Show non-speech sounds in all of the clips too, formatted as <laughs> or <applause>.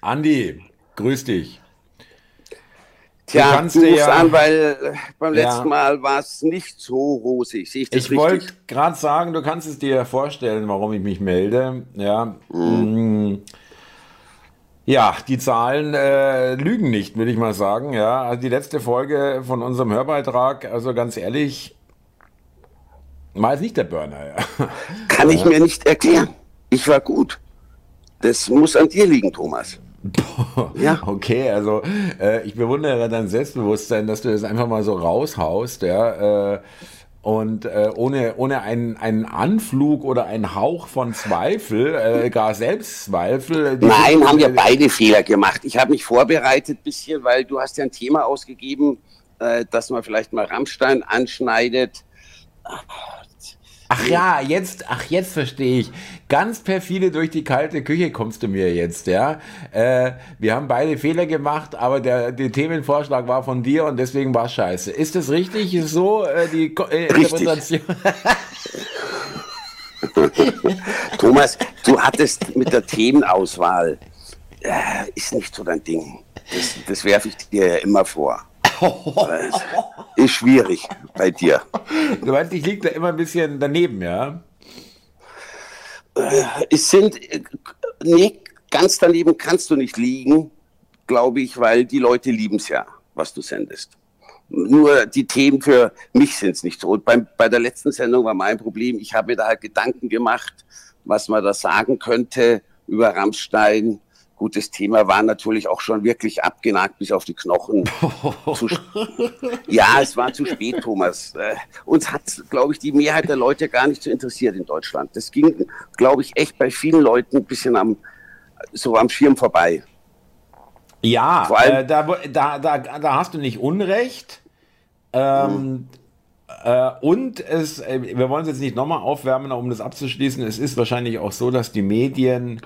Andi, grüß dich. Tja, du, du ja, an, weil beim letzten ja, Mal war es nicht so rosig. ich ich wollte gerade sagen, du kannst es dir vorstellen, warum ich mich melde. Ja, mhm. Mm. ja die Zahlen äh, lügen nicht, will ich mal sagen. Ja, also die letzte Folge von unserem Hörbeitrag, also ganz ehrlich, war jetzt nicht der Burner. Ja. Kann ich mir nicht erklären. Ich war gut. Das muss an dir liegen, Thomas. <laughs> ja. Okay, also äh, ich bewundere dein Selbstbewusstsein, dass du das einfach mal so raushaust, ja. Äh, und äh, ohne, ohne einen, einen Anflug oder einen Hauch von Zweifel, äh, gar Selbstzweifel. Nein, haben wir beide Fehler gemacht. Ich habe mich vorbereitet bisschen, weil du hast ja ein Thema ausgegeben, äh, dass man vielleicht mal Rammstein anschneidet. Ach ja, jetzt, ach jetzt verstehe ich. Ganz perfide durch die kalte Küche kommst du mir jetzt, ja. Äh, wir haben beide Fehler gemacht, aber der, der Themenvorschlag war von dir und deswegen war es scheiße. Ist das richtig? Ist so äh, die äh, Interpretation? <laughs> Thomas, du hattest mit der Themenauswahl, äh, ist nicht so dein Ding. Das, das werfe ich dir ja immer vor. <laughs> Ist schwierig bei dir. Du meinst, ich liege da immer ein bisschen daneben, ja? Äh, es sind, äh, nee, ganz daneben kannst du nicht liegen, glaube ich, weil die Leute lieben es ja, was du sendest. Nur die Themen für mich sind es nicht so. Und beim, bei der letzten Sendung war mein Problem, ich habe mir da halt Gedanken gemacht, was man da sagen könnte über Rammstein, Gut, das Thema war natürlich auch schon wirklich abgenagt bis auf die Knochen. <laughs> ja, es war zu spät, Thomas. Äh, uns hat, glaube ich, die Mehrheit der Leute gar nicht so interessiert in Deutschland. Das ging, glaube ich, echt bei vielen Leuten ein bisschen am, so am Schirm vorbei. Ja, allem, äh, da, da, da, da hast du nicht Unrecht. Ähm, äh, und es, äh, wir wollen es jetzt nicht nochmal aufwärmen, um das abzuschließen. Es ist wahrscheinlich auch so, dass die Medien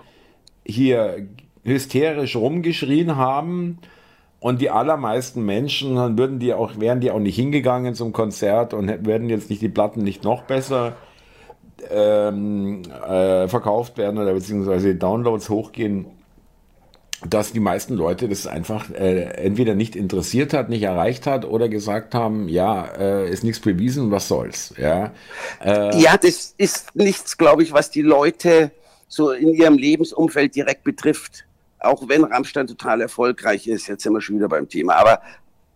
hier hysterisch rumgeschrien haben. Und die allermeisten Menschen, dann würden die auch, wären die auch nicht hingegangen zum Konzert und werden jetzt nicht die Platten nicht noch besser ähm, äh, verkauft werden oder beziehungsweise Downloads hochgehen, dass die meisten Leute das einfach äh, entweder nicht interessiert hat, nicht erreicht hat oder gesagt haben, ja, äh, ist nichts bewiesen, was soll's. Ja, äh, ja das ist nichts, glaube ich, was die Leute so in ihrem Lebensumfeld direkt betrifft auch wenn Rammstein total erfolgreich ist, jetzt sind wir schon wieder beim Thema, aber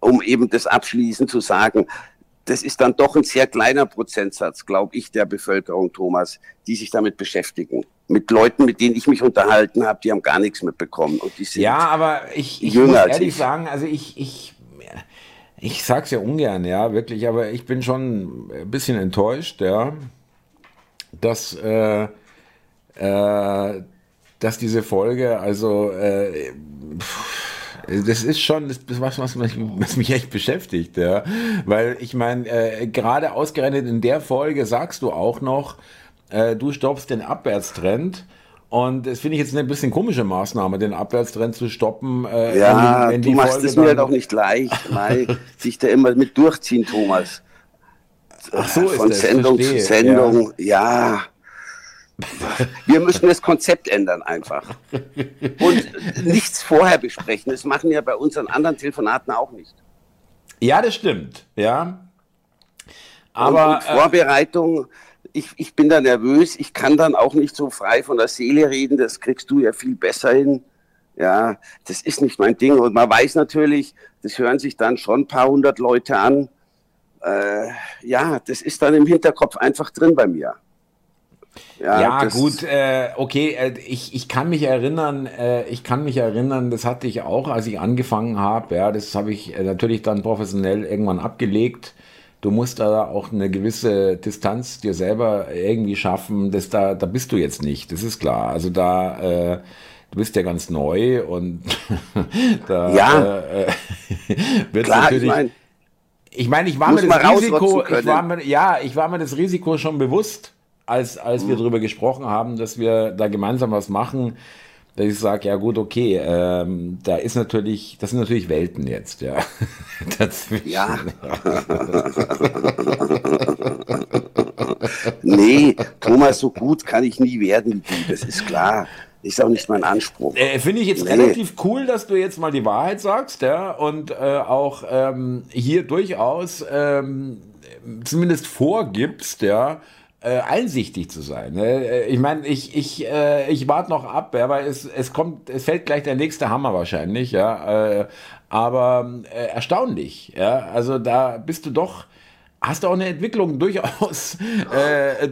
um eben das abschließend zu sagen, das ist dann doch ein sehr kleiner Prozentsatz, glaube ich, der Bevölkerung, Thomas, die sich damit beschäftigen. Mit Leuten, mit denen ich mich unterhalten habe, die haben gar nichts mitbekommen. Und die sind ja, aber ich, ich muss ehrlich ich. sagen, also ich, ich, ich sag's ja ungern, ja, wirklich, aber ich bin schon ein bisschen enttäuscht, ja, dass äh, äh, dass diese Folge, also äh, das ist schon das, was, was mich, was mich echt beschäftigt, ja. Weil ich meine, äh, gerade ausgerechnet in der Folge sagst du auch noch, äh, du stoppst den Abwärtstrend. Und das finde ich jetzt eine bisschen komische Maßnahme, den Abwärtstrend zu stoppen. Äh, ja, wenn, wenn du machst Folge es mir halt auch nicht leicht, weil <laughs> sich da immer mit durchziehen, Thomas. Ach so Von ist Sendung verstehe. zu Sendung, ja. ja wir müssen das Konzept ändern einfach. Und nichts vorher besprechen. Das machen ja bei unseren anderen Telefonaten auch nicht. Ja, das stimmt. Ja. Aber und, und äh, Vorbereitung, ich, ich bin da nervös. Ich kann dann auch nicht so frei von der Seele reden. Das kriegst du ja viel besser hin. Ja, das ist nicht mein Ding. Und man weiß natürlich, das hören sich dann schon ein paar hundert Leute an. Äh, ja, das ist dann im Hinterkopf einfach drin bei mir. Ja, ja gut, äh, okay, äh, ich, ich kann mich erinnern, äh, ich kann mich erinnern, das hatte ich auch, als ich angefangen habe, ja, das habe ich äh, natürlich dann professionell irgendwann abgelegt. Du musst da auch eine gewisse Distanz dir selber irgendwie schaffen, das da, da bist du jetzt nicht, das ist klar. Also da, äh, du bist ja ganz neu und <laughs> da ja, <laughs> wird klar, natürlich. Ich mein, ich meine, ich war mir das Risiko, ich war mir, ja, ich war mir das Risiko schon bewusst als, als wir mhm. darüber gesprochen haben, dass wir da gemeinsam was machen, dass ich sage, ja gut, okay, ähm, da ist natürlich, das sind natürlich Welten jetzt, ja. <laughs> Ja. <laughs> nee, Thomas, so gut kann ich nie werden, das ist klar. Ist auch nicht mein Anspruch. Äh, Finde ich jetzt nee. relativ cool, dass du jetzt mal die Wahrheit sagst, ja, und äh, auch ähm, hier durchaus ähm, zumindest vorgibst, ja, äh, einsichtig zu sein. Ne? Äh, ich meine, ich, ich, äh, ich warte noch ab, ja, weil es, es kommt, es fällt gleich der nächste Hammer wahrscheinlich, ja. Äh, aber äh, erstaunlich, ja. Also da bist du doch, hast du auch eine Entwicklung <laughs> durchaus. Äh,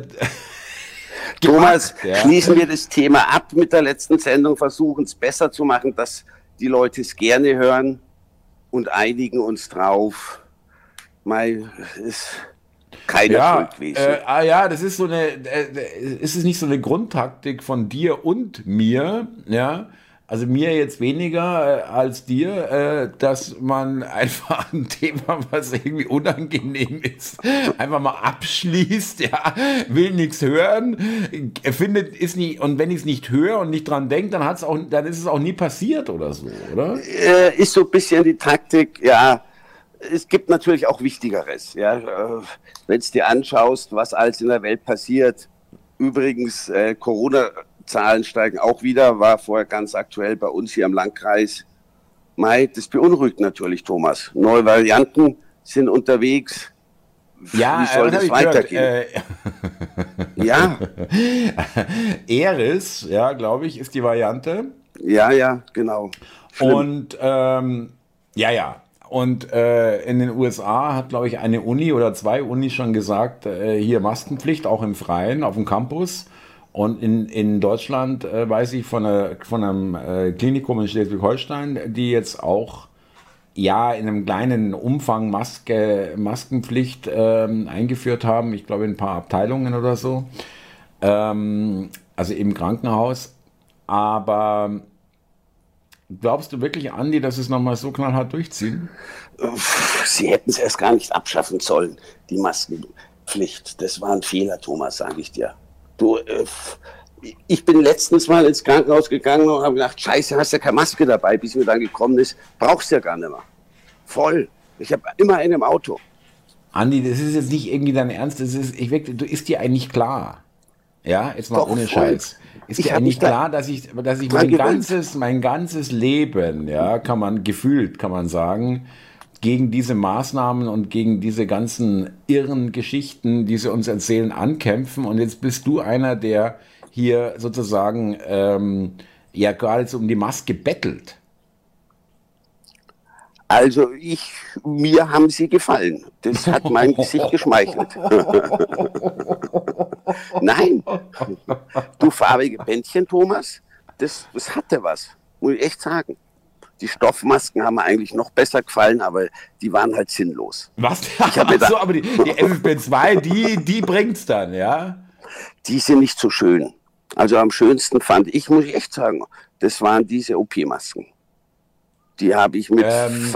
Thomas, ja. schließen wir das Thema ab mit der letzten Sendung, versuchen es besser zu machen, dass die Leute es gerne hören und einigen uns drauf. Mai ist keine ja, Schuld gewesen. Äh, ah ja, das ist so eine, äh, ist es nicht so eine Grundtaktik von dir und mir, ja? Also mir jetzt weniger äh, als dir, äh, dass man <laughs> einfach ein Thema, was irgendwie unangenehm ist, einfach mal abschließt, ja, will nichts hören, findet ist nicht und wenn ich es nicht höre und nicht dran denke, dann hat's auch, dann ist es auch nie passiert oder so, oder? Äh, ist so ein bisschen die Taktik, ja. Es gibt natürlich auch Wichtigeres, ja. Äh, wenn du dir anschaust, was alles in der Welt passiert. Übrigens, äh, Corona Zahlen steigen auch wieder, war vorher ganz aktuell bei uns hier im Landkreis. Mai, das beunruhigt natürlich, Thomas. Neue Varianten sind unterwegs. Ja, Wie soll das weitergehen? Äh, ja. <laughs> Eris, ja, glaube ich, ist die Variante. Ja, ja, genau. Schlimm. Und ähm, ja, ja. Und äh, in den USA hat, glaube ich, eine Uni oder zwei Unis schon gesagt, äh, hier Maskenpflicht, auch im Freien, auf dem Campus. Und in, in Deutschland äh, weiß ich von, einer, von einem äh, Klinikum in Schleswig-Holstein, die jetzt auch ja in einem kleinen Umfang Maske, Maskenpflicht ähm, eingeführt haben. Ich glaube in ein paar Abteilungen oder so. Ähm, also im Krankenhaus. Aber glaubst du wirklich, Andi, dass es nochmal so knallhart durchziehen? Sie hätten es erst gar nicht abschaffen sollen, die Maskenpflicht. Das war ein Fehler, Thomas, sage ich dir. Du, äh, ich bin letztens mal ins Krankenhaus gegangen und habe gedacht, scheiße, hast ja keine Maske dabei, bis mir dann gekommen ist, brauchst du ja gar nicht mehr. Voll. Ich habe immer einen im Auto. Andi, das ist jetzt nicht irgendwie dein Ernst, das ist, ich wirklich, du ist dir eigentlich klar. Ja, jetzt mal Doch, ohne voll. Scheiß. Ist ich dir eigentlich klar, dass ich, dass ich mein ganzes, mein ganzes Leben, ja, kann man gefühlt, kann man sagen, gegen diese Maßnahmen und gegen diese ganzen irren Geschichten, die sie uns erzählen, ankämpfen. Und jetzt bist du einer, der hier sozusagen ähm, ja geradezu um die Maske bettelt. Also ich, mir haben sie gefallen. Das hat mein Gesicht <laughs> geschmeichelt. <laughs> Nein, du farbige Bändchen, Thomas, das, das hatte was, muss ich echt sagen. Die Stoffmasken haben mir eigentlich noch besser gefallen, aber die waren halt sinnlos. Was? Ich Ach so, aber die, die FFP2, die, die bringt's dann, ja? Die sind nicht so schön. Also am schönsten fand ich, muss ich echt sagen, das waren diese OP-Masken. Die habe ich mit ähm,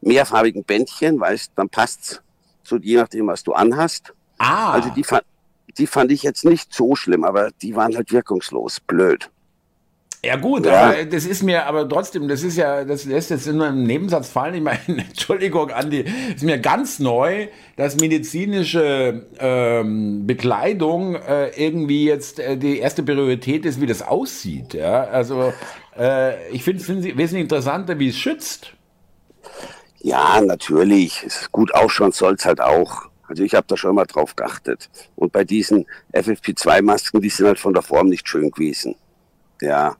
mehrfarbigen Bändchen, weißt, dann passt's so je nachdem, was du anhast. Ah. Also die, die fand ich jetzt nicht so schlimm, aber die waren halt wirkungslos, blöd. Ja gut, ja. aber das ist mir, aber trotzdem, das ist ja, das lässt jetzt nur im Nebensatz fallen. Ich meine, <laughs> Entschuldigung, Andi, ist mir ganz neu, dass medizinische ähm, Bekleidung äh, irgendwie jetzt äh, die erste Priorität ist, wie das aussieht. Ja? Also äh, ich finde es wesentlich interessanter, wie es schützt. Ja, natürlich. Gut ausschauen soll es halt auch. Also ich habe da schon mal drauf geachtet. Und bei diesen FFP2-Masken, die sind halt von der Form nicht schön gewesen. Ja,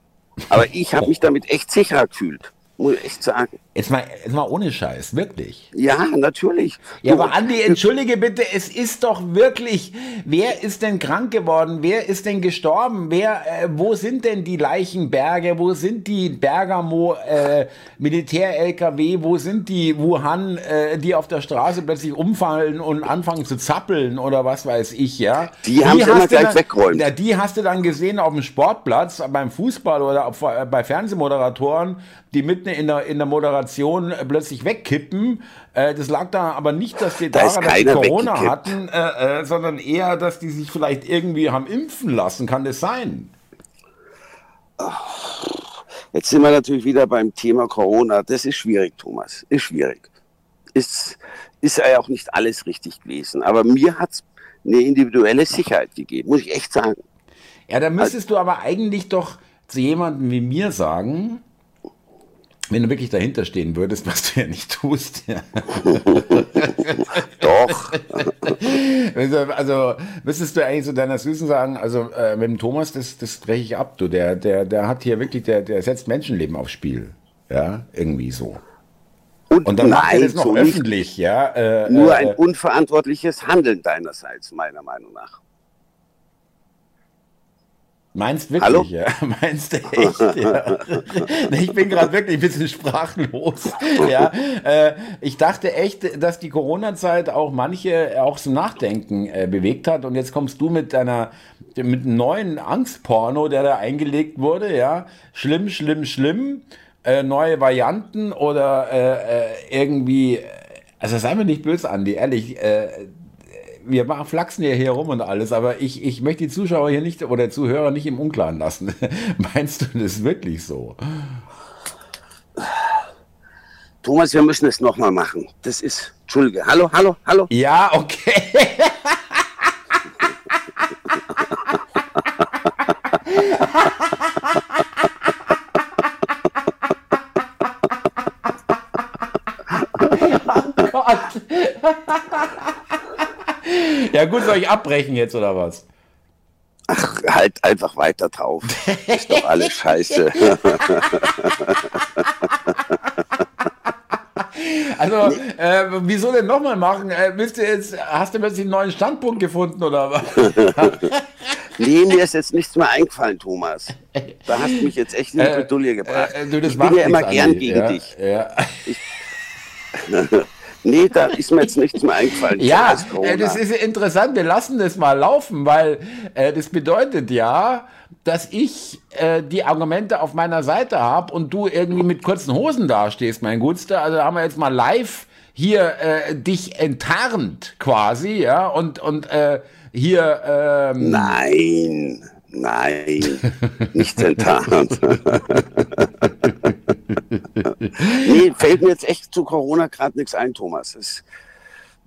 aber ich habe mich damit echt sicher gefühlt. Muss ich echt sagen. Jetzt mal, jetzt mal ohne Scheiß, wirklich. Ja, natürlich. Ja, aber Andi, entschuldige bitte, es ist doch wirklich, wer ist denn krank geworden? Wer ist denn gestorben? Wer, äh, wo sind denn die Leichenberge? Wo sind die Bergamo äh, Militär-LKW? Wo sind die Wuhan, äh, die auf der Straße plötzlich umfallen und anfangen zu zappeln oder was weiß ich, ja? Die, die haben sie immer gleich dann. Ja, die hast du dann gesehen auf dem Sportplatz, beim Fußball oder auf, äh, bei Fernsehmoderatoren, die mitten in der, in der Moderation plötzlich wegkippen. Äh, das lag da aber nicht, dass die da daran, dass die Corona weggekippt. hatten, äh, äh, sondern eher, dass die sich vielleicht irgendwie haben impfen lassen. Kann das sein? Jetzt sind wir natürlich wieder beim Thema Corona. Das ist schwierig, Thomas. Ist schwierig. Ist, ist ja auch nicht alles richtig gewesen. Aber mir hat es eine individuelle Sicherheit gegeben, muss ich echt sagen. Ja, da müsstest also, du aber eigentlich doch zu jemandem wie mir sagen, wenn du wirklich dahinter stehen würdest, was du ja nicht tust. <laughs> Doch. Also, müsstest du eigentlich so deiner Süßen sagen, also äh, mit dem Thomas, das, das breche ich ab, du. Der, der, der hat hier wirklich, der, der setzt Menschenleben aufs Spiel. Ja, irgendwie so. Und, und dann nein, das noch so öffentlich, ja. Äh, nur äh, ein unverantwortliches Handeln deinerseits, meiner Meinung nach. Meinst wirklich, Hallo? ja? <laughs> Meinst du echt, ja? <laughs> ich bin gerade wirklich ein bisschen sprachlos, <laughs> ja. Äh, ich dachte echt, dass die Corona-Zeit auch manche auch zum Nachdenken äh, bewegt hat und jetzt kommst du mit deiner, mit einem neuen Angstporno, der da eingelegt wurde, ja. Schlimm, schlimm, schlimm. Äh, neue Varianten oder äh, äh, irgendwie, also sei mir nicht böse, Andi, ehrlich, äh, wir machen, flachsen ja hier rum und alles, aber ich, ich möchte die Zuschauer hier nicht oder Zuhörer nicht im Unklaren lassen. <laughs> Meinst du das wirklich so? Thomas, wir müssen es nochmal machen. Das ist, Entschuldige, hallo, hallo, hallo. Ja, okay. <laughs> oh Gott. Ja gut, soll ich abbrechen jetzt oder was? Ach, halt einfach weiter drauf. Ist doch alles scheiße. <laughs> Also, äh, wieso denn nochmal machen? Äh, du jetzt, hast du plötzlich einen neuen Standpunkt gefunden oder was? <laughs> nee, mir ist jetzt nichts mehr eingefallen, Thomas. Da hast du mich jetzt echt in die äh, Bredouille gebracht. Äh, du, ich bin ja immer gern gegen ja, dich. Ja. Ich, <laughs> Nee, da ist mir jetzt nichts mehr eingefallen. ja, äh, das ist interessant. Wir lassen das mal laufen, weil äh, das bedeutet ja, dass ich äh, die Argumente auf meiner Seite habe und du irgendwie mit kurzen Hosen dastehst, mein Gutster. Also haben wir jetzt mal live hier äh, dich enttarnt quasi, ja, und, und äh, hier. Ähm, Nein. Nein, nicht enttarnt. <laughs> nee, fällt mir jetzt echt zu Corona gerade nichts ein, Thomas. Das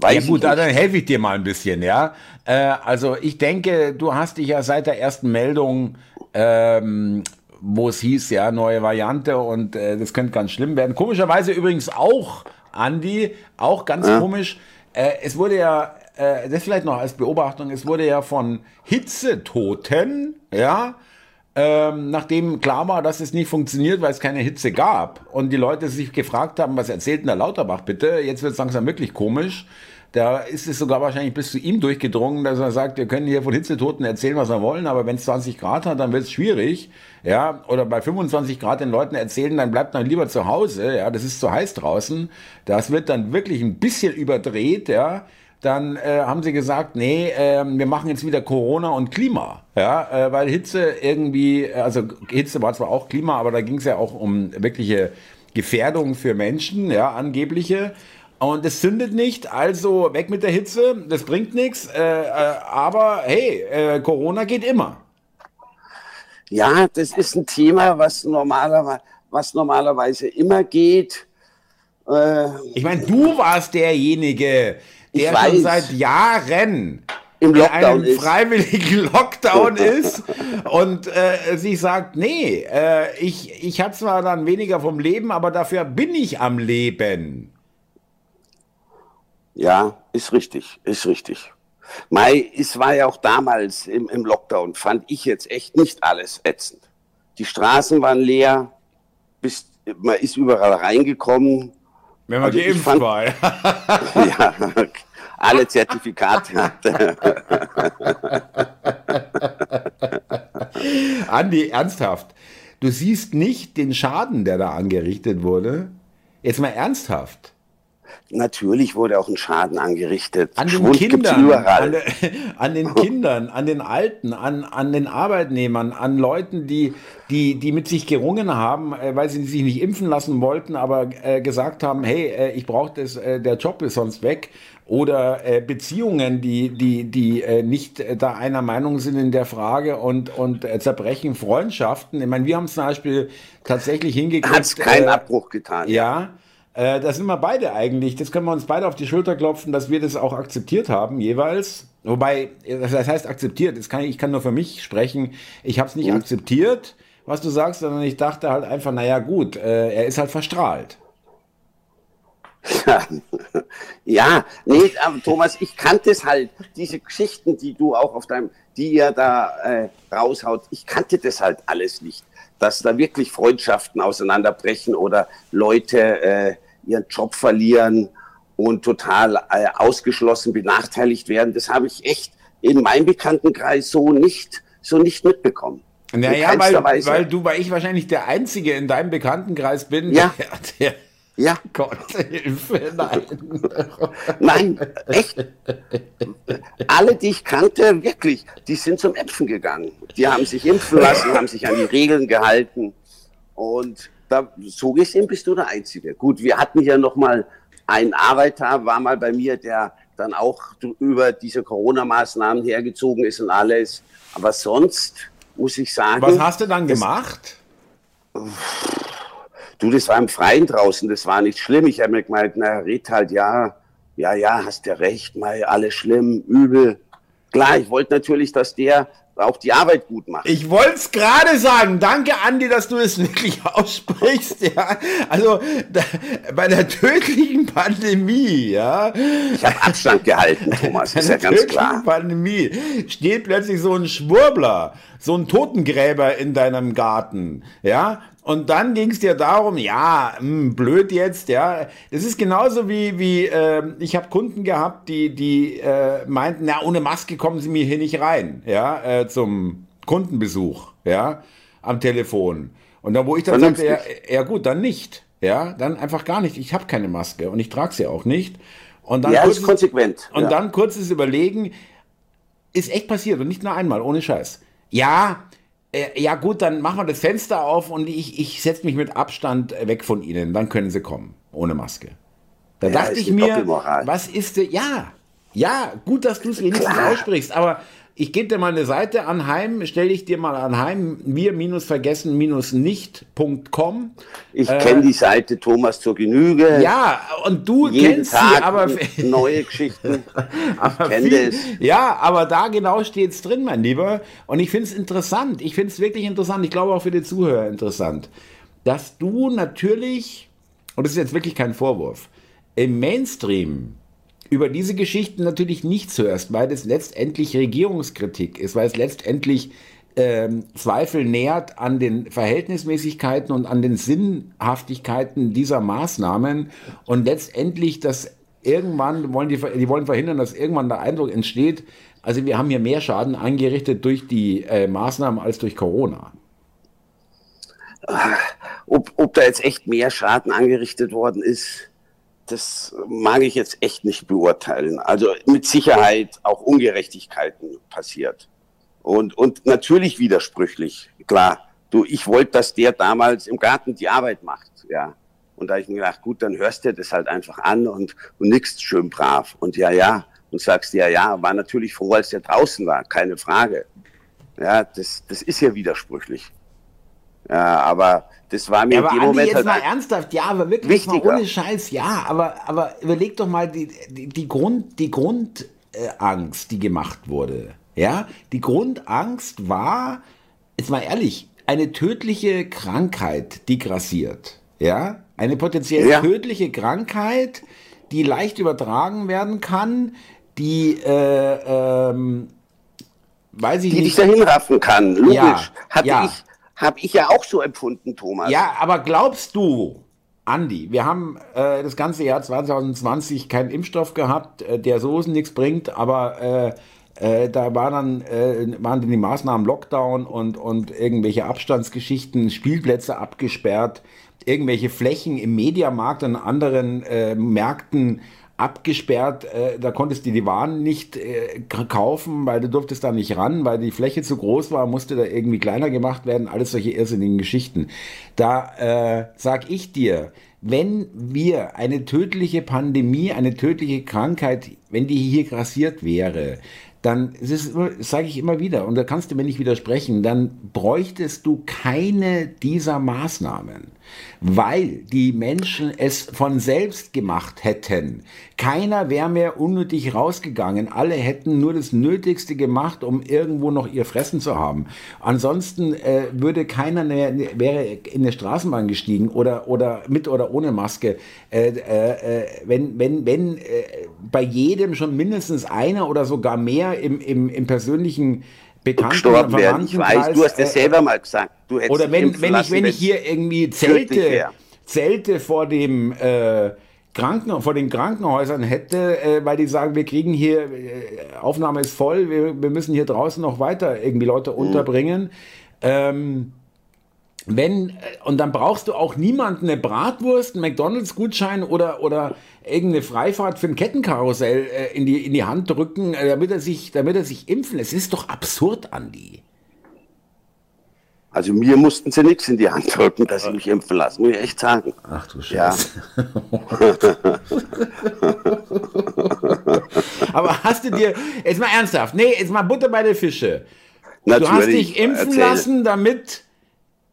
ja gut, dann helfe ich dir mal ein bisschen, ja. Äh, also ich denke, du hast dich ja seit der ersten Meldung, ähm, wo es hieß, ja, neue Variante und äh, das könnte ganz schlimm werden. Komischerweise übrigens auch, Andi, auch ganz ja. komisch. Äh, es wurde ja äh, das vielleicht noch als Beobachtung, es wurde ja von Hitzetoten, ja, ähm, nachdem klar war, dass es nicht funktioniert, weil es keine Hitze gab und die Leute sich gefragt haben, was erzählt denn der Lauterbach bitte, jetzt wird es langsam wirklich komisch. Da ist es sogar wahrscheinlich bis zu ihm durchgedrungen, dass er sagt, wir können hier von Hitzetoten erzählen, was wir wollen, aber wenn es 20 Grad hat, dann wird es schwierig. Ja, oder bei 25 Grad den Leuten erzählen, dann bleibt man lieber zu Hause. Ja, das ist zu heiß draußen. Das wird dann wirklich ein bisschen überdreht. Ja, dann äh, haben sie gesagt, nee, äh, wir machen jetzt wieder Corona und Klima. Ja, äh, weil Hitze irgendwie, also Hitze war zwar auch Klima, aber da ging es ja auch um wirkliche Gefährdung für Menschen, ja, angebliche. Und es zündet nicht, also weg mit der Hitze, das bringt nichts. Äh, äh, aber hey, äh, Corona geht immer. Ja, das ist ein Thema, was normalerweise, was normalerweise immer geht. Äh, ich meine, du warst derjenige, der weiß, schon seit Jahren im Lockdown in einem ist. freiwilligen <laughs> Lockdown ist und äh, sich sagt, nee, äh, ich, ich habe zwar dann weniger vom Leben, aber dafür bin ich am Leben. Ja, ist richtig, ist richtig. Mai, es war ja auch damals im, im Lockdown, fand ich jetzt echt nicht alles ätzend. Die Straßen waren leer, bis, man ist überall reingekommen, wenn man also geimpft fand, war. ja, <laughs> alle Zertifikate hatte. <laughs> Andi, ernsthaft. Du siehst nicht den Schaden, der da angerichtet wurde? Jetzt mal ernsthaft. Natürlich wurde auch ein Schaden angerichtet. An den Kindern, an, an, den <laughs> <laughs> Kindern, an den Alten, an, an den Arbeitnehmern, an Leuten, die, die, die mit sich gerungen haben, äh, weil sie sich nicht impfen lassen wollten, aber äh, gesagt haben, hey, äh, ich brauche das, äh, der Job ist sonst weg. Oder äh, Beziehungen, die, die, die äh, nicht da einer Meinung sind in der Frage und, und zerbrechen Freundschaften. Ich meine, wir haben zum Beispiel tatsächlich hingekriegt. Hat keinen Abbruch getan. ja. ja äh, da sind wir beide eigentlich, das können wir uns beide auf die Schulter klopfen, dass wir das auch akzeptiert haben, jeweils. Wobei, das heißt akzeptiert, das kann, ich kann nur für mich sprechen, ich habe es nicht mhm. akzeptiert, was du sagst, sondern ich dachte halt einfach, naja gut, äh, er ist halt verstrahlt. <laughs> ja, nee, Thomas, ich kannte es halt, diese Geschichten, die du auch auf deinem, die ihr da äh, raushaut, ich kannte das halt alles nicht, dass da wirklich Freundschaften auseinanderbrechen oder Leute äh, ihren Job verlieren und total äh, ausgeschlossen, benachteiligt werden. Das habe ich echt in meinem Bekanntenkreis so nicht, so nicht mitbekommen. Naja, weil, weil du, weil ich wahrscheinlich der Einzige in deinem Bekanntenkreis bin, ja. der, der ja. Gott, <laughs> Hilfe, nein. nein, echt. Alle, die ich kannte, wirklich, die sind zum Äpfen gegangen. Die haben sich impfen lassen, haben sich an die Regeln gehalten. Und da, so gesehen bist du der Einzige. Gut, wir hatten hier nochmal einen Arbeiter, war mal bei mir, der dann auch über diese Corona-Maßnahmen hergezogen ist und alles. Aber sonst muss ich sagen. Was hast du dann gemacht? Du, das war im Freien draußen, das war nicht schlimm. Ich habe mir gemeint, na, red halt, ja, ja, ja, hast ja recht, mal alles schlimm, übel. Klar, ich wollte natürlich, dass der auch die Arbeit gut macht. Ich wollte es gerade sagen. Danke, Andi, dass du es <laughs> wirklich aussprichst. Ja, also da, bei der tödlichen Pandemie, ja. Ich habe Abstand gehalten, <laughs> Thomas. Ist ja ganz klar. Pandemie steht plötzlich so ein Schwurbler, so ein Totengräber in deinem Garten, ja. Und dann ging es dir darum, ja, mh, hm, blöd jetzt, ja. Das ist genauso wie, wie äh, ich habe Kunden gehabt, die, die äh, meinten, na, ohne Maske kommen sie mir hier nicht rein, ja, äh, zum Kundenbesuch, ja, am Telefon. Und dann, wo ich dann sagte, ja, ja gut, dann nicht, ja, dann einfach gar nicht. Ich habe keine Maske und ich trage sie auch nicht. Und dann ja, kurzes, ist konsequent. Und ja. dann kurzes Überlegen, ist echt passiert und nicht nur einmal, ohne Scheiß. Ja, ja gut, dann machen wir das Fenster auf und ich, ich setze mich mit Abstand weg von Ihnen. Dann können Sie kommen, ohne Maske. Da ja, dachte ich mir, was ist ja, ja, gut, dass du es wenigstens aussprichst, aber ich gebe dir mal eine Seite anheim, stelle ich dir mal anheim, wir-vergessen-nicht.com. Ich äh, kenne die Seite Thomas zur Genüge. Ja, und du kennst Tag sie, aber <laughs> neue Geschichten. <laughs> aber viel, ja, aber da genau steht es drin, mein Lieber. Und ich finde es interessant. Ich finde es wirklich interessant. Ich glaube auch für die Zuhörer interessant, dass du natürlich, und das ist jetzt wirklich kein Vorwurf, im Mainstream über diese Geschichten natürlich nichts hörst, weil es letztendlich Regierungskritik ist, weil es letztendlich ähm, Zweifel nährt an den Verhältnismäßigkeiten und an den Sinnhaftigkeiten dieser Maßnahmen und letztendlich das irgendwann wollen die, die wollen verhindern, dass irgendwann der Eindruck entsteht, also wir haben hier mehr Schaden angerichtet durch die äh, Maßnahmen als durch Corona. Ob, ob da jetzt echt mehr Schaden angerichtet worden ist, das mag ich jetzt echt nicht beurteilen. Also mit Sicherheit auch Ungerechtigkeiten passiert. Und, und natürlich widersprüchlich, klar. Du, ich wollte, dass der damals im Garten die Arbeit macht, ja. Und da habe ich mir gedacht, gut, dann hörst du das halt einfach an und, und nix schön brav. Und ja, ja. Und sagst ja, ja, war natürlich froh, als der draußen war, keine Frage. Ja, das, das ist ja widersprüchlich. Ja, aber das war mir ja, aber in dem Andi, Moment jetzt halt mal ernsthaft, ja, aber wirklich mal ohne Scheiß, ja, aber, aber überleg doch mal die, die, die Grund, die Grundangst, die gemacht wurde. Ja, die Grundangst war, jetzt mal ehrlich, eine tödliche Krankheit, die grassiert. Ja, eine potenziell ja. tödliche Krankheit, die leicht übertragen werden kann, die, äh, ähm, weiß ich die nicht. Die dich dahin raffen kann, logisch. Ja, Hatte ja. ich habe ich ja auch so empfunden, Thomas. Ja, aber glaubst du, Andi, wir haben äh, das ganze Jahr 2020 keinen Impfstoff gehabt, äh, der so nichts bringt, aber äh, äh, da war dann, äh, waren die Maßnahmen Lockdown und, und irgendwelche Abstandsgeschichten, Spielplätze abgesperrt, irgendwelche Flächen im Mediamarkt und anderen äh, Märkten abgesperrt. Äh, da konntest du die Waren nicht äh, kaufen, weil du durftest da nicht ran, weil die Fläche zu groß war, musste da irgendwie kleiner gemacht werden. Alles solche irrsinnigen Geschichten. Da äh, sag ich dir, wenn wir eine tödliche Pandemie, eine tödliche Krankheit, wenn die hier grassiert wäre, dann sage ich immer wieder, und da kannst du mir nicht widersprechen, dann bräuchtest du keine dieser Maßnahmen. Weil die Menschen es von selbst gemacht hätten. Keiner wäre mehr unnötig rausgegangen. Alle hätten nur das Nötigste gemacht, um irgendwo noch ihr Fressen zu haben. Ansonsten äh, würde keiner mehr, wäre in der Straßenbahn gestiegen oder, oder mit oder ohne Maske. Äh, äh, wenn wenn, wenn äh, bei jedem schon mindestens einer oder sogar mehr im, im, im persönlichen Bekannten oder Verwandtenkreis. Ich weiß, du hast selber äh, mal gesagt. oder wenn, wenn, ich, wenn ich hier irgendwie Zelte, Zelte vor dem äh, Kranken, vor den Krankenhäusern hätte, äh, weil die sagen, wir kriegen hier, äh, Aufnahme ist voll, wir, wir müssen hier draußen noch weiter irgendwie Leute mhm. unterbringen. Ähm, wenn, äh, und dann brauchst du auch niemanden eine Bratwurst, einen McDonalds-Gutschein oder, oder irgendeine Freifahrt für ein Kettenkarussell äh, in, die, in die Hand drücken, äh, damit, er sich, damit er sich impfen. Es ist doch absurd, Andi. Also mir mussten sie nichts in die Hand drücken, dass sie mich impfen lassen, muss ich echt sagen. Ach du Scheiße. Ja. <laughs> Aber hast du dir, jetzt mal ernsthaft, nee, jetzt mal Butter bei der Fische. Natürlich, du hast dich impfen erzähl. lassen, damit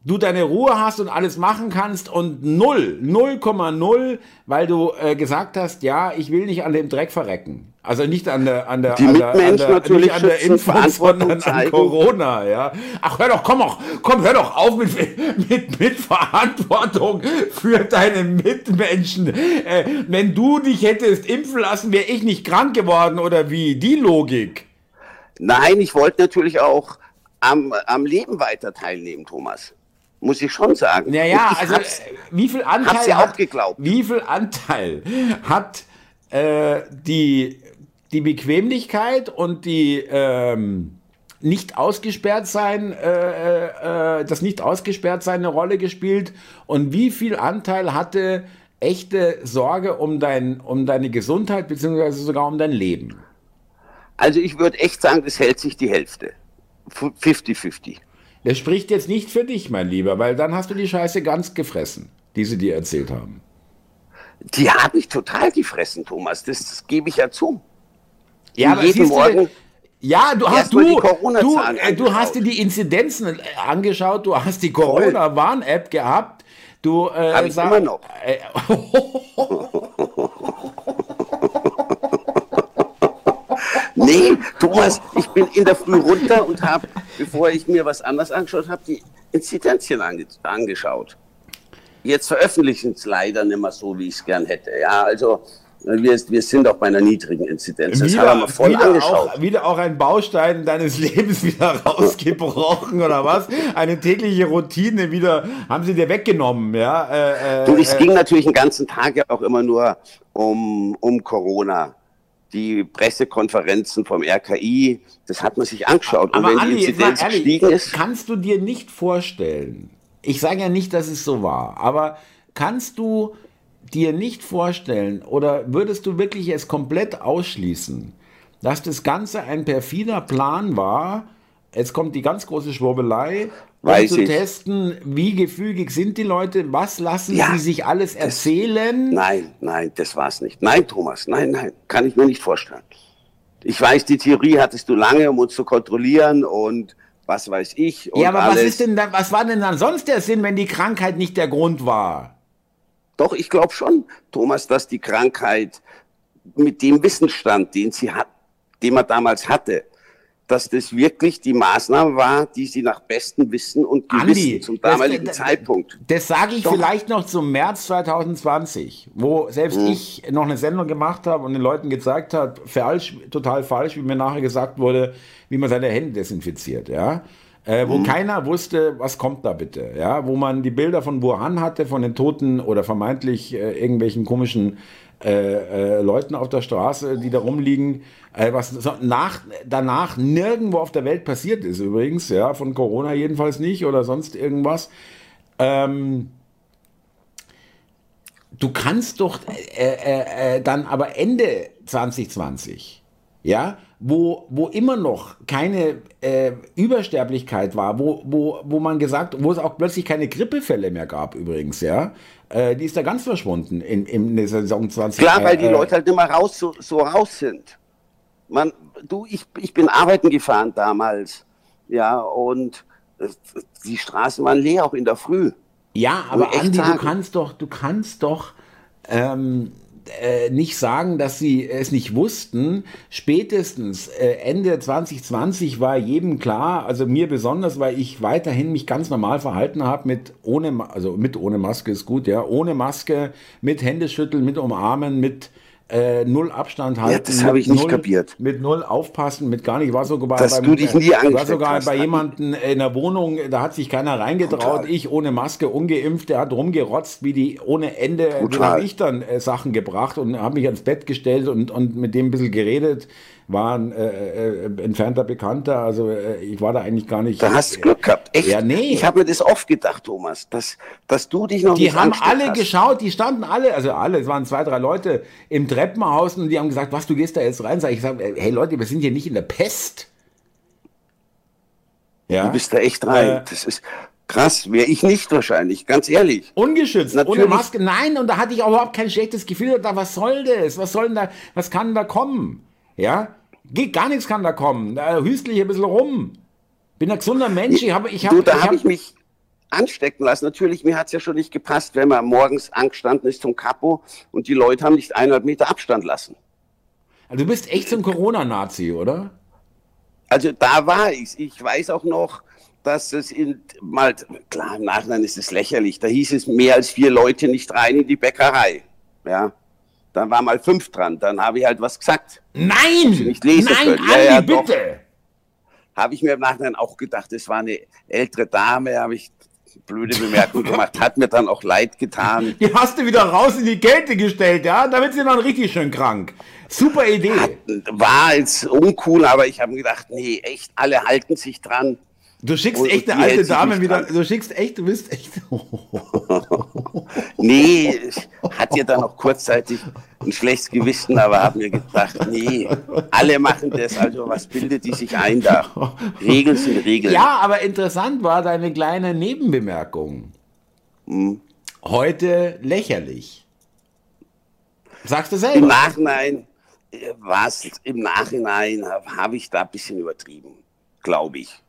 du deine Ruhe hast und alles machen kannst und null, 0,0, weil du äh, gesagt hast, ja, ich will nicht an dem Dreck verrecken. Also nicht an der an der die an der, an der, natürlich nicht an der Impfung, sondern an Corona, ja. Ach, hör doch, komm doch, komm, hör doch auf mit mit, mit Verantwortung für deine Mitmenschen. Äh, wenn du dich hättest impfen lassen, wäre ich nicht krank geworden oder wie? Die Logik. Nein, ich wollte natürlich auch am, am Leben weiter teilnehmen, Thomas muss ich schon sagen. Naja, also äh, wie viel Anteil ja hat. Wie viel Anteil <laughs> hat äh, die, die Bequemlichkeit und die ähm, nicht ausgesperrt sein, äh, äh, das nicht ausgesperrt sein eine Rolle gespielt und wie viel Anteil hatte echte Sorge um, dein, um deine Gesundheit beziehungsweise sogar um dein Leben? Also ich würde echt sagen, es hält sich die Hälfte. 50-50. Das spricht jetzt nicht für dich, mein Lieber, weil dann hast du die Scheiße ganz gefressen, die sie dir erzählt haben. Die habe ich total gefressen, Thomas. Das, das gebe ich ja zu. Ja, aber jeden Morgen. Du, ja, du hast du, du, äh, du hast dir die Inzidenzen äh, angeschaut, du hast die Corona-Warn-App gehabt. Du äh, Hab ich sag, immer noch. Äh, <laughs> <laughs> nee, Thomas, ich bin in der Früh runter und habe, bevor ich mir was anderes angeschaut habe, die Inzidenzien ange angeschaut. Jetzt veröffentlichen es leider nicht mehr so, wie ich es gern hätte. Ja, also wir, wir sind auch bei einer niedrigen Inzidenz. Das wieder, haben wir voll wieder angeschaut. Auch, wieder auch ein Baustein deines Lebens wieder rausgebrochen oder was? Eine tägliche Routine wieder haben sie dir weggenommen, ja? Äh, äh, du, es äh, ging natürlich den ganzen Tag ja auch immer nur um, um Corona die Pressekonferenzen vom RKI, das hat man sich angeschaut. Aber und wenn Andi, die Inzidenz ehrlich, gestiegen ist. Kannst du dir nicht vorstellen, ich sage ja nicht, dass es so war, aber kannst du dir nicht vorstellen oder würdest du wirklich es komplett ausschließen, dass das Ganze ein perfider Plan war? Jetzt kommt die ganz große Schwurbelei, um zu ich. testen, wie gefügig sind die Leute, was lassen ja, sie sich alles erzählen? Das, nein, nein, das war es nicht. Nein, Thomas, nein, nein, kann ich mir nicht vorstellen. Ich weiß, die Theorie hattest du lange, um uns zu kontrollieren und was weiß ich. ja, aber was ist denn da, was war denn dann sonst der Sinn, wenn die Krankheit nicht der Grund war? Doch, ich glaube schon, Thomas, dass die Krankheit mit dem Wissensstand, den sie hat, den man damals hatte, dass das wirklich die Maßnahme war, die sie nach bestem Wissen und Gewissen Andi, zum damaligen das, Zeitpunkt. Das sage ich Doch. vielleicht noch zum März 2020, wo selbst hm. ich noch eine Sendung gemacht habe und den Leuten gezeigt habe, falsch, total falsch, wie mir nachher gesagt wurde, wie man seine Hände desinfiziert, ja. Äh, wo hm. keiner wusste, was kommt da bitte, ja, wo man die Bilder von Wuhan hatte, von den toten oder vermeintlich äh, irgendwelchen komischen äh, äh, Leuten auf der Straße, die da rumliegen, äh, was so nach, danach nirgendwo auf der Welt passiert ist übrigens, ja, von Corona jedenfalls nicht oder sonst irgendwas. Ähm, du kannst doch äh, äh, äh dann aber Ende 2020, ja, wo, wo immer noch keine äh, Übersterblichkeit war, wo, wo, wo man gesagt, wo es auch plötzlich keine Grippefälle mehr gab übrigens, ja, äh, die ist da ganz verschwunden in, in der Saison 20. Klar, weil die äh, Leute halt immer raus, so, so raus sind. Man, du, ich, ich bin arbeiten gefahren damals, ja, und die Straßen waren leer, auch in der Früh. Ja, aber Andi, du kannst doch, du kannst doch ähm, äh, nicht sagen, dass sie es nicht wussten. Spätestens äh, Ende 2020 war jedem klar, also mir besonders, weil ich weiterhin mich ganz normal verhalten habe mit ohne, also mit ohne Maske ist gut, ja, ohne Maske, mit Händeschütteln, mit Umarmen, mit äh, null Abstand halten. Ja, das habe ich nicht null, kapiert. Mit null aufpassen, mit gar nicht. Ich war sogar Dass beim, du dich nie äh, war sogar bei jemandem in der Wohnung, da hat sich keiner reingetraut. Total. Ich ohne Maske, ungeimpft, der hat rumgerotzt, wie die ohne Ende. Da habe ich dann äh, Sachen gebracht und habe mich ans Bett gestellt und, und mit dem ein bisschen geredet war ein äh, äh, entfernter Bekannter, also äh, ich war da eigentlich gar nicht. Da hast du Glück gehabt, echt? Ja, nee. Ich habe mir das oft gedacht, Thomas, dass, dass du dich noch Die haben alle hast. geschaut, die standen alle, also alle, es waren zwei, drei Leute im Treppenhaus und die haben gesagt, was, du gehst da jetzt rein? Sag ich, sag, hey Leute, wir sind hier nicht in der Pest. Ja? Du bist da echt rein. Äh, das ist, Krass, wäre ich nicht wahrscheinlich, ganz ehrlich. Ungeschützt, Natürlich. ohne Maske. Nein, und da hatte ich auch überhaupt kein schlechtes Gefühl. Da, was soll das? Was soll denn da, was kann da kommen? Ja, Geht gar nichts kann da kommen. Da hüstle ich ein bisschen rum. Bin ein gesunder Mensch. Ich habe, ich habe, du, da habe hab ich mich anstecken lassen. Natürlich, mir hat es ja schon nicht gepasst, wenn man morgens angestanden ist zum Kapo und die Leute haben nicht eineinhalb Meter Abstand lassen. Also du bist echt so ein Corona-Nazi, oder? Also da war ich. Ich weiß auch noch, dass es in, mal, klar, im Nachhinein ist es lächerlich. Da hieß es mehr als vier Leute nicht rein in die Bäckerei. Ja. Dann war mal fünf dran. Dann habe ich halt was gesagt. Nein! Nicht lesen Nein, können. Andi, ja, ja, bitte! Habe ich mir im Nachhinein auch gedacht, das war eine ältere Dame, habe ich blöde Bemerkung gemacht, hat mir dann auch leid getan. <laughs> Die hast du wieder raus in die Kälte gestellt, ja? Damit sind dann richtig schön krank. Super Idee. Hat, war jetzt uncool, aber ich habe mir gedacht, nee, echt, alle halten sich dran. Du schickst und, echt eine alte Dame wieder. Du schickst echt, du bist echt. <laughs> nee, ich hatte ja dann auch kurzzeitig ein schlechtes Gewissen, aber habe mir gedacht, nee, alle machen das, also was bildet die sich ein da? Regeln sind Regeln. Ja, aber interessant war deine kleine Nebenbemerkung. Hm. Heute lächerlich. Sagst du selber? Im Nachhinein, äh, was, im Nachhinein habe ich da ein bisschen übertrieben, glaube ich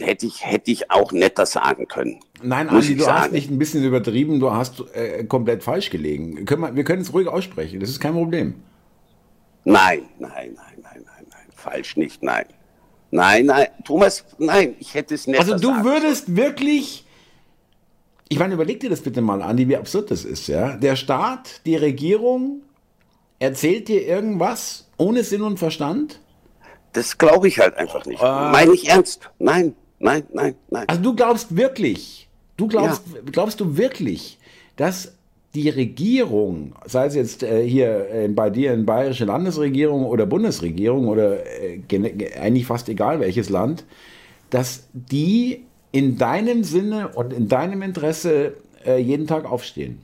hätte ich, hätte ich auch netter sagen können. Nein, Andi, du sagen. hast nicht ein bisschen übertrieben, du hast äh, komplett falsch gelegen. Können wir, wir können es ruhig aussprechen, das ist kein Problem. Nein, nein, nein, nein, nein, nein, falsch nicht, nein. Nein, nein, Thomas, nein, ich hätte es netter Also du würdest können. wirklich, ich meine, überleg dir das bitte mal, Andi, wie absurd das ist, ja. Der Staat, die Regierung erzählt dir irgendwas ohne Sinn und Verstand? Das glaube ich halt einfach nicht. Äh, Meine ich ernst. Nein. Nein, nein, nein. Also du glaubst wirklich, du glaubst, ja. glaubst du wirklich, dass die Regierung, sei es jetzt äh, hier äh, bei dir in bayerische Landesregierung oder Bundesregierung oder äh, eigentlich fast egal welches Land, dass die in deinem Sinne und in deinem Interesse äh, jeden Tag aufstehen?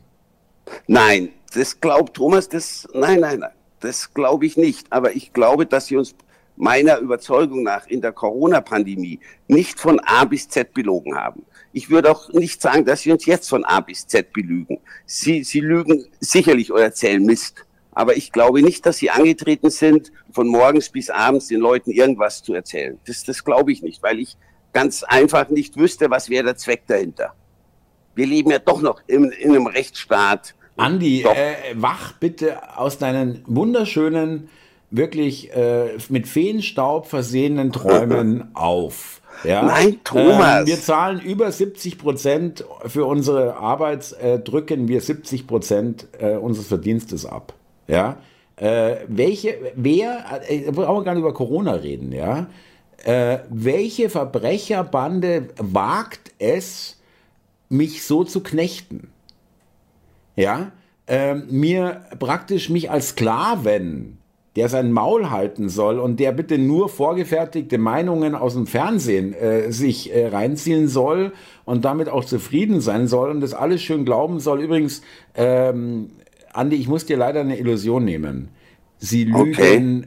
Nein, das glaubt Thomas, das, nein, nein, nein, das glaube ich nicht. Aber ich glaube, dass sie uns meiner Überzeugung nach in der Corona-Pandemie nicht von A bis Z belogen haben. Ich würde auch nicht sagen, dass sie uns jetzt von A bis Z belügen. Sie, sie lügen sicherlich oder erzählen Mist. Aber ich glaube nicht, dass sie angetreten sind, von morgens bis abends den Leuten irgendwas zu erzählen. Das, das glaube ich nicht, weil ich ganz einfach nicht wüsste, was wäre der Zweck dahinter. Wir leben ja doch noch in, in einem Rechtsstaat. Andi, äh, wach bitte aus deinen wunderschönen wirklich äh, mit Feenstaub versehenen Träumen <laughs> auf. Ja? Nein, Thomas. Ähm, wir zahlen über 70 Prozent für unsere Arbeit, äh, drücken wir 70 Prozent äh, unseres Verdienstes ab. Ja? Äh, welche, wer, äh, brauchen wir gar nicht über Corona reden, ja? Äh, welche Verbrecherbande wagt es, mich so zu knechten? Ja? Äh, mir praktisch mich als Sklaven der sein Maul halten soll und der bitte nur vorgefertigte Meinungen aus dem Fernsehen äh, sich äh, reinziehen soll und damit auch zufrieden sein soll und das alles schön glauben soll. Übrigens, ähm, Andi, ich muss dir leider eine Illusion nehmen. Sie lügen okay.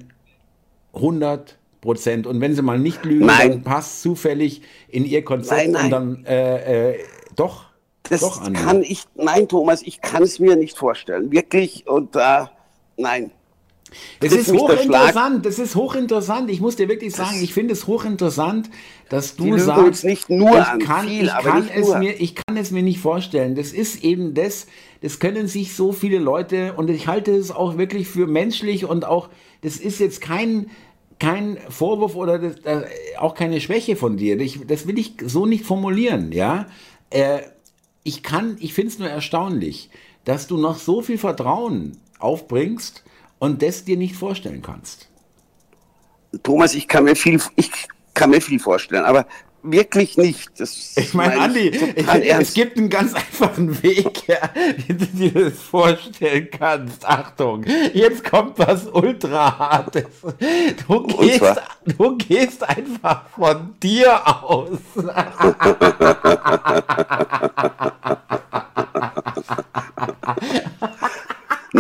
100 Prozent. Und wenn sie mal nicht lügen, nein. dann passt zufällig in ihr Konzept nein, nein. und dann äh, äh, doch. Das doch, Andi. kann ich, nein, Thomas, ich kann es mir nicht vorstellen. Wirklich und äh, nein. Das ist hochinteressant, das ist hochinteressant. Ich muss dir wirklich sagen, ich finde es hochinteressant, dass du sagst, nicht nur ich kann, viel, ich kann es nur. mir, ich kann es mir nicht vorstellen. Das ist eben das, das können sich so viele Leute und ich halte es auch wirklich für menschlich und auch, das ist jetzt kein, kein Vorwurf oder das, äh, auch keine Schwäche von dir. Ich, das will ich so nicht formulieren, ja. Äh, ich kann, ich finde es nur erstaunlich, dass du noch so viel Vertrauen aufbringst und das dir nicht vorstellen kannst. Thomas, ich kann mir viel, ich kann mir viel vorstellen, aber wirklich nicht. Das ich meine, Andi, ich, es gibt einen ganz einfachen Weg, ja, wie du dir das vorstellen kannst. Achtung, jetzt kommt was ultra hartes. Du gehst, du gehst einfach von dir aus. <laughs> <laughs>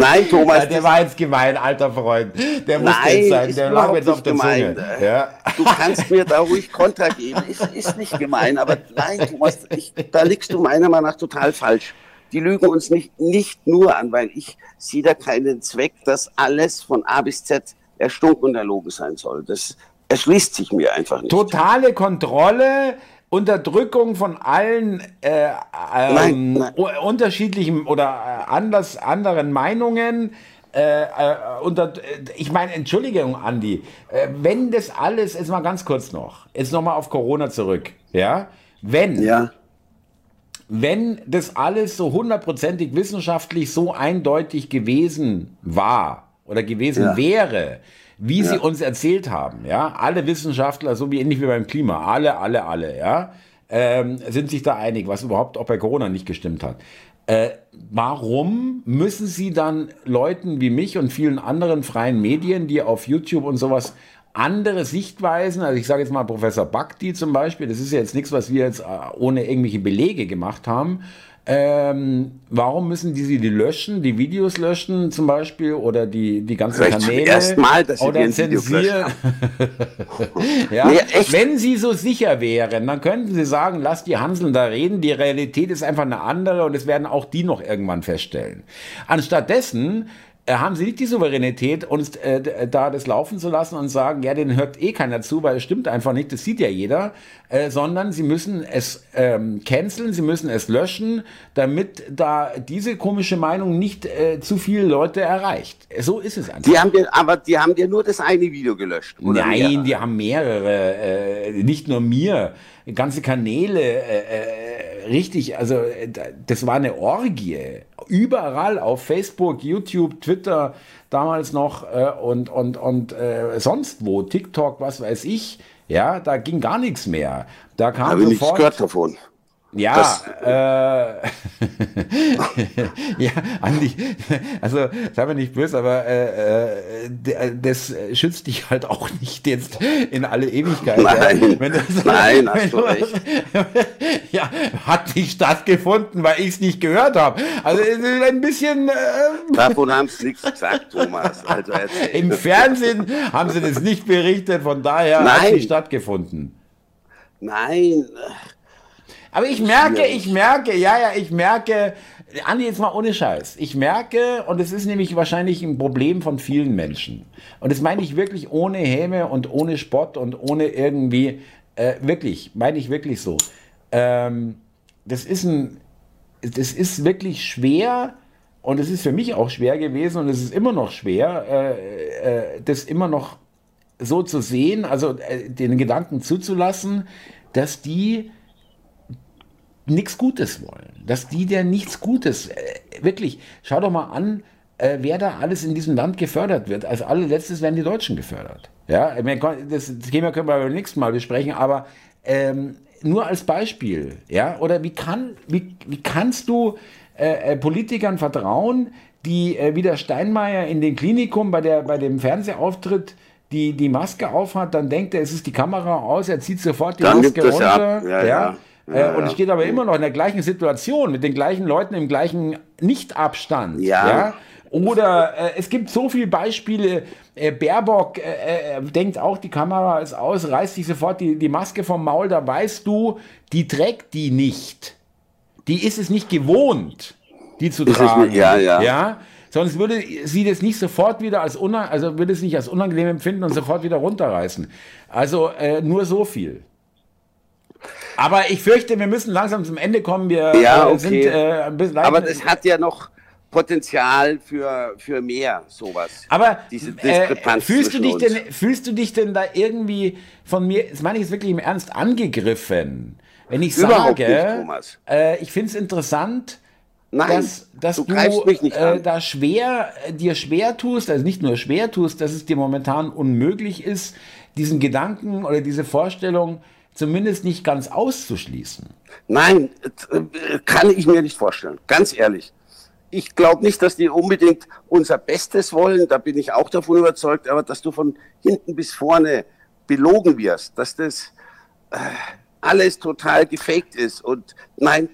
Nein, <laughs> Thomas. Der war jetzt gemein, alter Freund. Der muss jetzt sein. Der lag jetzt auf der gemein. Zunge. Ja. Du kannst mir da ruhig Kontra geben. Ist, ist nicht gemein, aber nein, Thomas, ich, da liegst du meiner Meinung nach total falsch. Die lügen uns nicht, nicht nur an, weil ich sehe da keinen Zweck, dass alles von A bis Z erstunken und erlogen sein soll. Das erschließt sich mir einfach nicht. Totale Kontrolle, Unterdrückung von allen äh, ähm, nein, nein. unterschiedlichen oder äh, anders, anderen Meinungen. Äh, äh, unter, ich meine, Entschuldigung, Andi, äh, wenn das alles, jetzt mal ganz kurz noch, jetzt nochmal auf Corona zurück, ja, wenn, ja. wenn das alles so hundertprozentig wissenschaftlich so eindeutig gewesen war oder gewesen ja. wäre, wie ja. sie uns erzählt haben, ja, alle Wissenschaftler, so wie ähnlich wie beim Klima, alle, alle, alle, ja, ähm, sind sich da einig, was überhaupt auch bei Corona nicht gestimmt hat. Äh, warum müssen Sie dann Leuten wie mich und vielen anderen freien Medien, die auf YouTube und sowas andere Sichtweisen, also ich sage jetzt mal Professor Bhakti zum Beispiel, das ist ja jetzt nichts, was wir jetzt äh, ohne irgendwelche Belege gemacht haben, ähm, warum müssen die sie die löschen, die Videos löschen zum Beispiel oder die, die ganzen Vielleicht Kanäle erstmal, dass sie oder zensieren? <laughs> ja, nee, Wenn sie so sicher wären, dann könnten sie sagen, lass die Hanseln da reden, die Realität ist einfach eine andere und es werden auch die noch irgendwann feststellen. Anstattdessen haben sie nicht die Souveränität, uns äh, da das laufen zu lassen und sagen, ja, den hört eh keiner zu, weil es stimmt einfach nicht, das sieht ja jeder, äh, sondern sie müssen es ähm, canceln, sie müssen es löschen, damit da diese komische Meinung nicht äh, zu viele Leute erreicht. So ist es einfach. Die haben dir, aber die haben dir nur das eine Video gelöscht. Oder Nein, mehrere? die haben mehrere, äh, nicht nur mir, ganze Kanäle, äh, äh, richtig, also das war eine Orgie überall auf Facebook, YouTube, Twitter damals noch äh, und, und, und äh, sonst wo, TikTok, was weiß ich. Ja, da ging gar nichts mehr. Da kam Habe sofort, nichts gehört davon. Ja, das, äh, <laughs> ja, Andi, also sei mir nicht böse, aber äh, äh, das schützt dich halt auch nicht jetzt in alle Ewigkeit. Nein, ja. das, nein, hast du <laughs> recht. <laughs> ja, hat nicht stattgefunden, weil ich es nicht gehört habe. Also ein bisschen. Äh, Davon haben sie nichts gesagt, Thomas. Also Im Fernsehen haben sie das nicht berichtet, von daher hat es nicht stattgefunden. Nein. Aber ich merke, ich merke, ja, ja, ich merke, Andi, jetzt mal ohne Scheiß. Ich merke, und es ist nämlich wahrscheinlich ein Problem von vielen Menschen. Und das meine ich wirklich ohne Häme und ohne Spott und ohne irgendwie, äh, wirklich, meine ich wirklich so. Ähm, das ist ein, das ist wirklich schwer und es ist für mich auch schwer gewesen und es ist immer noch schwer, äh, äh, das immer noch so zu sehen, also äh, den Gedanken zuzulassen, dass die nichts Gutes wollen, dass die dir nichts Gutes, äh, wirklich, schau doch mal an, äh, wer da alles in diesem Land gefördert wird. Als allerletztes werden die Deutschen gefördert. Ja, das Thema können wir beim nächsten Mal besprechen, aber ähm, nur als Beispiel, ja, oder wie kann, wie, wie kannst du äh, äh Politikern vertrauen, die äh, wie der Steinmeier in den Klinikum bei, der, bei dem Fernsehauftritt die, die Maske aufhat, dann denkt er, es ist die Kamera aus, er zieht sofort die dann Maske runter. Ja, ja. ja. Ja, äh, und steht aber immer noch in der gleichen Situation, mit den gleichen Leuten im gleichen Nichtabstand. Ja. ja? Oder äh, es gibt so viele Beispiele. Äh, Baerbock äh, äh, denkt auch, die Kamera ist aus, reißt sich sofort die, die Maske vom Maul. Da weißt du, die trägt die nicht. Die ist es nicht gewohnt, die zu tragen. ja, ja. ja? sonst würde sie das nicht sofort wieder als unangenehm, also würde es nicht als unangenehm empfinden und sofort wieder runterreißen. Also äh, nur so viel. Aber ich fürchte, wir müssen langsam zum Ende kommen. Wir ja, okay. sind äh, ein bisschen Aber das hat ja noch Potenzial für, für mehr sowas. Aber äh, fühlst du dich denn fühlst du dich denn da irgendwie von mir, das meine ich jetzt wirklich im Ernst angegriffen, wenn ich Überhaupt sage, nicht, äh, ich finde es interessant, Nein, dass, dass du, du äh, da schwer dir schwer tust, also nicht nur schwer tust, dass es dir momentan unmöglich ist, diesen Gedanken oder diese Vorstellung zumindest nicht ganz auszuschließen. Nein, äh, kann ich mir nicht vorstellen, ganz ehrlich. Ich glaube nicht, dass die unbedingt unser Bestes wollen, da bin ich auch davon überzeugt, aber dass du von hinten bis vorne belogen wirst, dass das äh, alles total gefaked ist. Und nein,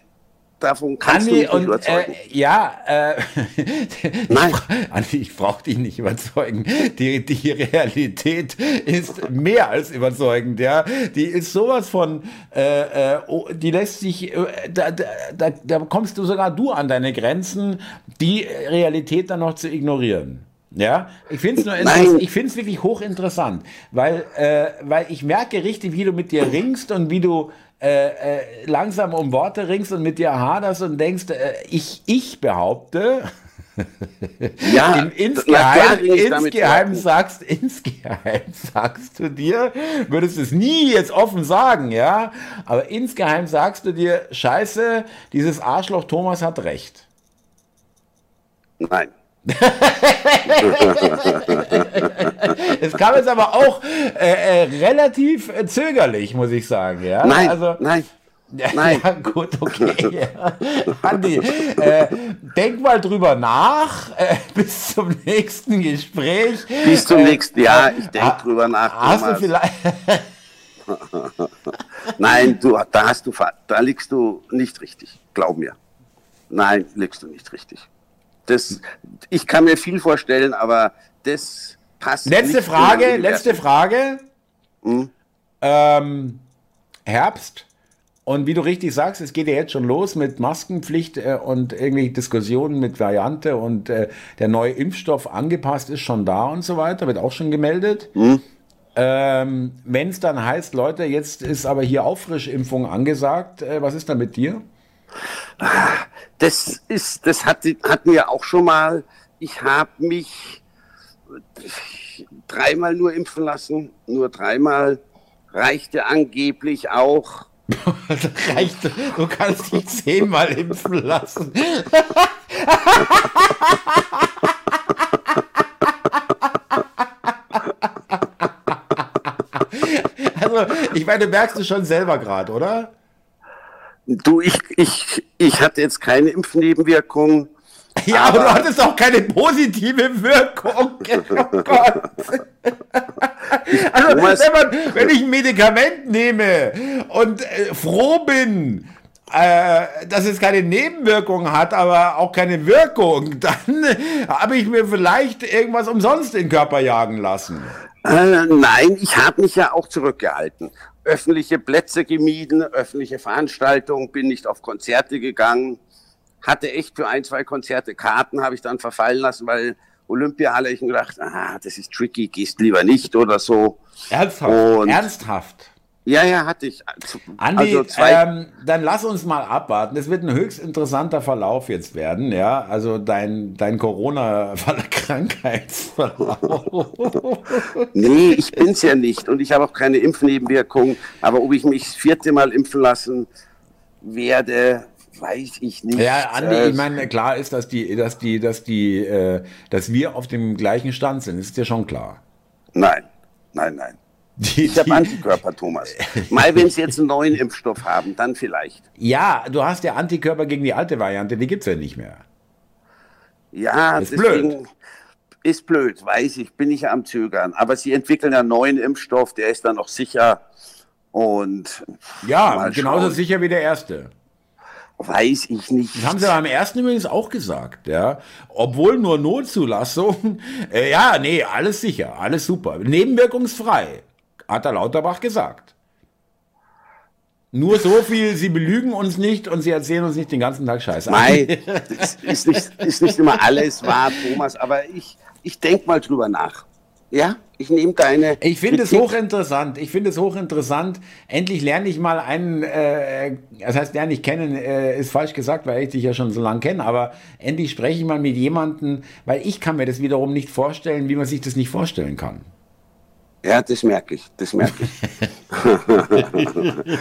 Davon kannst Andi, du mich und, überzeugen. Äh, ja, äh, <laughs> Nein. Andi, ich brauche dich nicht überzeugen. Die, die Realität ist mehr als überzeugend, ja. Die ist sowas von, äh, äh, oh, die lässt sich, äh, da, da, da, kommst du sogar du an deine Grenzen, die Realität dann noch zu ignorieren. Ja, ich finde es nur ich finde es wirklich hochinteressant, weil, äh, weil ich merke richtig, wie du mit dir ringst und wie du äh, äh, langsam um Worte ringst und mit dir haderst und denkst, äh, ich, ich behaupte, <laughs> ja, In, insgeheim, insgeheim sagst, insgeheim <laughs> sagst du dir, würdest es nie jetzt offen sagen, ja, aber insgeheim sagst du dir, scheiße, dieses Arschloch Thomas hat recht. Nein. <laughs> es kam jetzt aber auch äh, äh, relativ äh, zögerlich, muss ich sagen. Ja? Nein, also, nein. <laughs> Nein. Ja, gut, okay. <laughs> Andi, äh, denk mal drüber nach äh, <laughs> bis zum nächsten Gespräch. Bis zum äh, nächsten, ja, ich denke drüber nach. Hast Thomas. du vielleicht. Nein, du, da hast du, da liegst du nicht richtig. Glaub mir. Nein, liegst du nicht richtig. Das, ich kann mir viel vorstellen, aber das passt. Letzte Frage, letzte Frage. Hm? Ähm, Herbst. Und wie du richtig sagst, es geht ja jetzt schon los mit Maskenpflicht äh, und irgendwie Diskussionen mit Variante und äh, der neue Impfstoff angepasst ist schon da und so weiter, wird auch schon gemeldet. Hm? Ähm, Wenn es dann heißt, Leute, jetzt ist aber hier Auffrischimpfung angesagt, äh, was ist da mit dir? Das ist, das hat, hatten wir auch schon mal. Ich habe mich dreimal nur impfen lassen, nur dreimal reichte angeblich auch. <laughs> reichte, du kannst dich zehnmal impfen lassen. <laughs> also, ich meine, merkst du schon selber gerade, oder? Du, ich, ich, ich hatte jetzt keine Impfnebenwirkung. Ja, aber, aber du hattest auch keine positive Wirkung. <laughs> Oh Gott. also, wenn, man, wenn ich ein Medikament nehme und äh, froh bin, äh, dass es keine Nebenwirkung hat, aber auch keine Wirkung, <laughs> dann habe ich mir vielleicht irgendwas umsonst in den Körper jagen lassen. Äh, nein, ich habe mich ja auch zurückgehalten öffentliche Plätze gemieden, öffentliche Veranstaltungen, bin nicht auf Konzerte gegangen, hatte echt für ein, zwei Konzerte Karten, habe ich dann verfallen lassen, weil Olympiahalle, ich gedacht, ah, das ist tricky, gehst lieber nicht oder so. Ernsthaft? Und Ernsthaft? Ja, ja, hatte ich. Andi, also ähm, dann lass uns mal abwarten. Es wird ein höchst interessanter Verlauf jetzt werden, ja. Also dein, dein Corona-Krankheitsverlauf. <laughs> nee, ich bin's ja nicht und ich habe auch keine Impfnebenwirkungen. Aber ob ich mich das vierte Mal impfen lassen werde, weiß ich nicht. Ja, Andi, ich meine, klar ist, dass die, dass die, dass die, äh, dass wir auf dem gleichen Stand sind. Das ist dir schon klar. Nein, nein, nein. Die, ich habe Antikörper, Thomas. Mal, wenn Sie jetzt einen neuen <laughs> Impfstoff haben, dann vielleicht. Ja, du hast ja Antikörper gegen die alte Variante, die gibt es ja nicht mehr. Ja, ist blöd. Ist blöd, weiß ich, bin ich am Zögern. Aber Sie entwickeln einen neuen Impfstoff, der ist dann noch sicher. Und ja, genauso sicher wie der erste. Weiß ich nicht. Das haben sie beim ersten übrigens auch gesagt, ja. Obwohl nur Notzulassung. <laughs> Äh, ja, nee, alles sicher, alles super. Nebenwirkungsfrei hat der Lauterbach gesagt. Nur so viel, sie belügen uns nicht und sie erzählen uns nicht den ganzen Tag Scheiße. Nein, <laughs> ist nicht, ist nicht immer alles wahr, Thomas, aber ich, ich denke mal drüber nach. Ja, ich nehme deine. Ich finde es hochinteressant. Ich finde es hochinteressant. Endlich lerne ich mal einen, äh, das heißt, lerne ich kennen, äh, ist falsch gesagt, weil ich dich ja schon so lange kenne, aber endlich spreche ich mal mit jemandem, weil ich kann mir das wiederum nicht vorstellen, wie man sich das nicht vorstellen kann. Ja, das merke ich, das merke ich.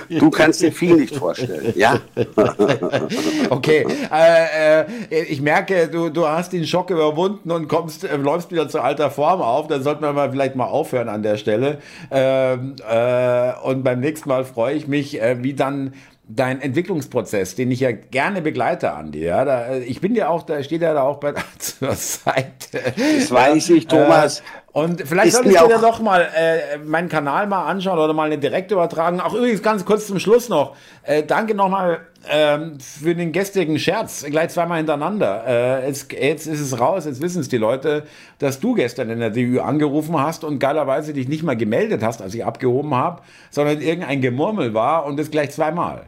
<laughs> du kannst dir viel nicht vorstellen, ja. <laughs> okay, äh, äh, ich merke, du, du hast den Schock überwunden und kommst, äh, läufst wieder zu alter Form auf. Dann sollten wir mal vielleicht mal aufhören an der Stelle. Ähm, äh, und beim nächsten Mal freue ich mich, äh, wie dann dein Entwicklungsprozess, den ich ja gerne begleite, Andi. Ja, da, ich bin ja auch, da steht ja da auch bei <laughs> zur Seite. Das weiß ich, Thomas. Und vielleicht solltest du dir doch mal äh, meinen Kanal mal anschauen oder mal eine direkte übertragen. Auch übrigens ganz kurz zum Schluss noch. Äh, danke nochmal ähm, für den gestrigen Scherz. Gleich zweimal hintereinander. Äh, jetzt, jetzt ist es raus, jetzt wissen es die Leute, dass du gestern in der DÜ angerufen hast und geilerweise dich nicht mal gemeldet hast, als ich abgehoben habe, sondern irgendein Gemurmel war und das gleich zweimal.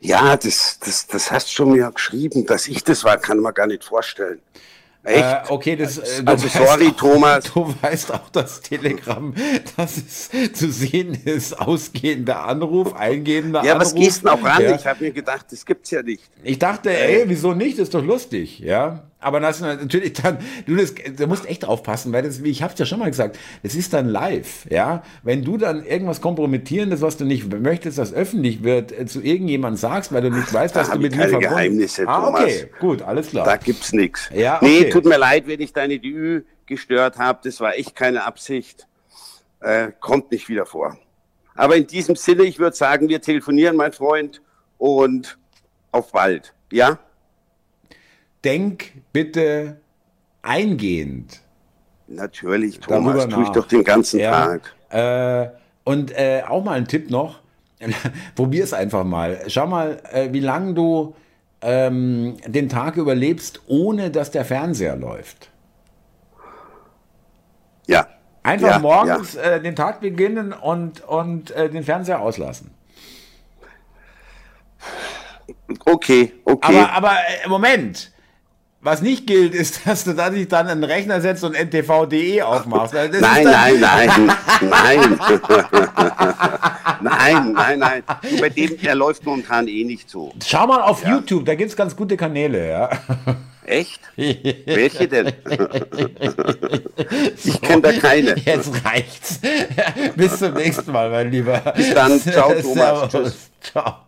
Ja, das, das, das hast du schon mir geschrieben, dass ich das war, kann man gar nicht vorstellen. Echt? Äh, okay, das, äh, also sorry, auch, Thomas. <laughs> Du weißt auch das Telegramm, dass es zu sehen ist, ausgehender Anruf, eingehender ja, Anruf. Ja, was gehst du noch ran? Ja. Ich habe mir gedacht, das gibt's ja nicht. Ich dachte, ey, wieso nicht? Das ist doch lustig, ja. Aber natürlich dann, du, das, du musst echt aufpassen, weil das, wie ich hab's ja schon mal gesagt, das ist dann live, ja. Wenn du dann irgendwas Kompromittierendes, was du nicht möchtest, das öffentlich wird, äh, zu irgendjemandem sagst, weil du nicht weißt, dass du mit mir verbunden Geheimnisse, ah, okay, gut, alles klar. Da gibt's nichts. Ja, okay. Nee, tut mir leid, wenn ich deine DÜ gestört habe. Das war echt keine Absicht. Äh, kommt nicht wieder vor. Aber in diesem Sinne, ich würde sagen, wir telefonieren, mein Freund, und auf bald. Ja? Denk bitte eingehend. Natürlich, Thomas, tue ich doch den ganzen ja. Tag. Äh, und äh, auch mal ein Tipp noch, <laughs> probier es einfach mal. Schau mal, äh, wie lange du ähm, den Tag überlebst, ohne dass der Fernseher läuft. Ja. Einfach ja, morgens ja. Äh, den Tag beginnen und, und äh, den Fernseher auslassen. Okay, okay. Aber, aber äh, Moment, was nicht gilt, ist, <laughs> dass du da dich dann einen Rechner setzt und ntv.de aufmachst. nein, nein, nein, nein. nein, nein, nein. Bei dem, der läuft momentan eh nicht so. Schau mal auf ja. YouTube, da gibt es ganz gute Kanäle, ja. Echt? <laughs> Welche denn? <laughs> ich kenne da keine. Jetzt reicht's. Bis zum nächsten Mal, mein Lieber. Bis dann. Ciao, Thomas. Tschüss. Ciao.